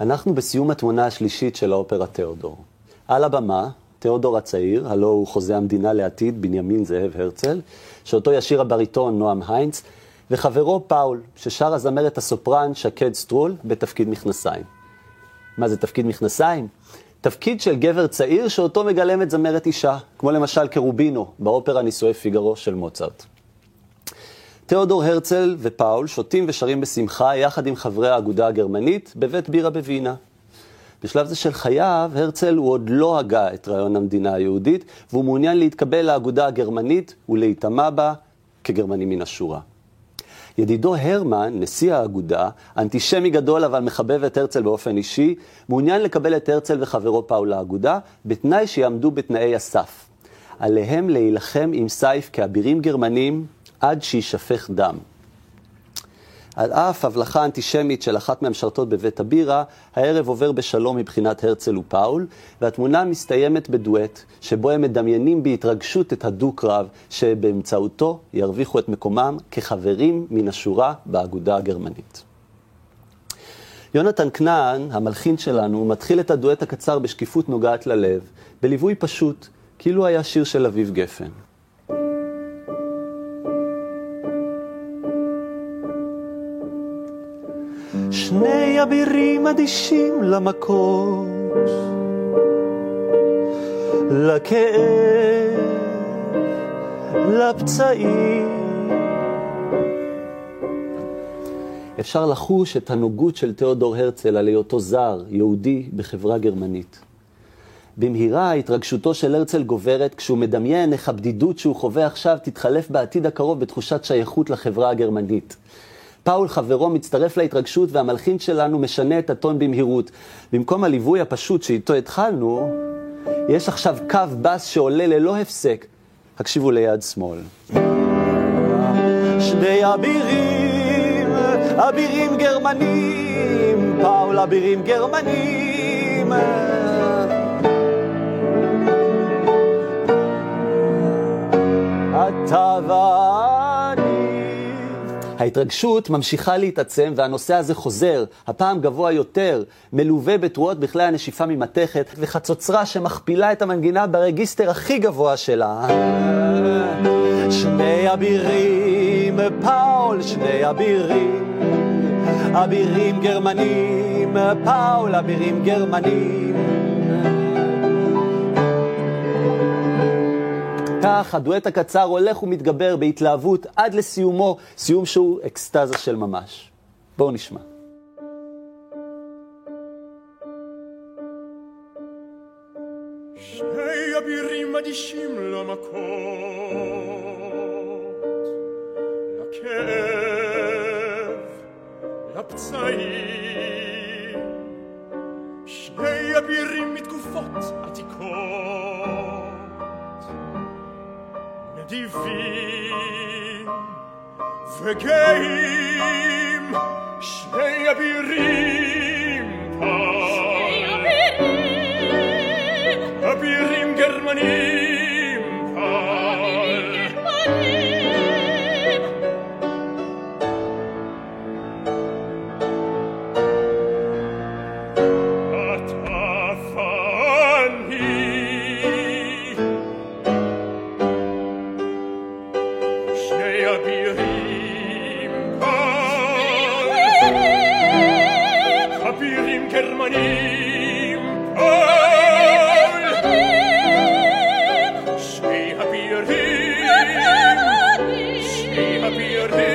אנחנו בסיום התמונה השלישית של האופרה תיאודור. על הבמה, תיאודור הצעיר, הלוא הוא חוזה המדינה לעתיד, בנימין זאב הרצל, שאותו ישיר הבריטון נועם היינץ, וחברו פאול, ששר הזמרת הסופרן שקד סטרול בתפקיד מכנסיים. מה זה תפקיד מכנסיים? תפקיד של גבר צעיר שאותו מגלמת זמרת אישה, כמו למשל כרובינו באופרה נישואי פיגארו של מוצרט. תיאודור הרצל ופאול שותים ושרים בשמחה יחד עם חברי האגודה הגרמנית בבית בירה בווינה. בשלב זה של חייו, הרצל הוא עוד לא הגה את רעיון המדינה היהודית, והוא מעוניין להתקבל לאגודה הגרמנית ולהיטמע בה כגרמני מן השורה. ידידו הרמן, נשיא האגודה, אנטישמי גדול אבל מחבב את הרצל באופן אישי, מעוניין לקבל את הרצל וחברו פאול לאגודה, בתנאי שיעמדו בתנאי הסף. עליהם להילחם עם סייף כאבירים גרמנים עד שיישפך דם. על אף הבלחה אנטישמית של אחת מהמשרתות בבית הבירה, הערב עובר בשלום מבחינת הרצל ופאול, והתמונה מסתיימת בדואט, שבו הם מדמיינים בהתרגשות את הדו-קרב, שבאמצעותו ירוויחו את מקומם כחברים מן השורה באגודה הגרמנית. יונתן כנען, המלחין שלנו, מתחיל את הדואט הקצר בשקיפות נוגעת ללב, בליווי פשוט, כאילו היה שיר של אביב גפן. שני אבירים אדישים למכות, לכאב, לפצעים. אפשר לחוש את הנוגות של תיאודור הרצל על היותו זר, יהודי, בחברה גרמנית. במהירה התרגשותו של הרצל גוברת כשהוא מדמיין איך הבדידות שהוא חווה עכשיו תתחלף בעתיד הקרוב בתחושת שייכות לחברה הגרמנית. פאול חברו מצטרף להתרגשות והמלחין שלנו משנה את הטון במהירות. במקום הליווי הפשוט שאיתו התחלנו, יש עכשיו קו בס שעולה ללא הפסק. הקשיבו ליד שמאל. שני אבירים, אבירים גרמנים, פאול אבירים גרמנים. אתה ההתרגשות ממשיכה להתעצם והנושא הזה חוזר, הפעם גבוה יותר, מלווה בתרועות בכלי הנשיפה ממתכת וחצוצרה שמכפילה את המנגינה ברגיסטר הכי גבוה שלה. שני אבירים, פאול, שני אבירים, אבירים גרמנים, פאול, אבירים גרמנים. כך הדואט הקצר הולך ומתגבר בהתלהבות עד לסיומו, סיום שהוא אקסטזה של ממש. בואו נשמע. שני אבירים אדישים למכות, לכאב, לפצעים, שני אבירים מתקופות עתיקות. נדיבים וגאים, שני אבירים Germanim Paul Stay happy your him Stay happy your him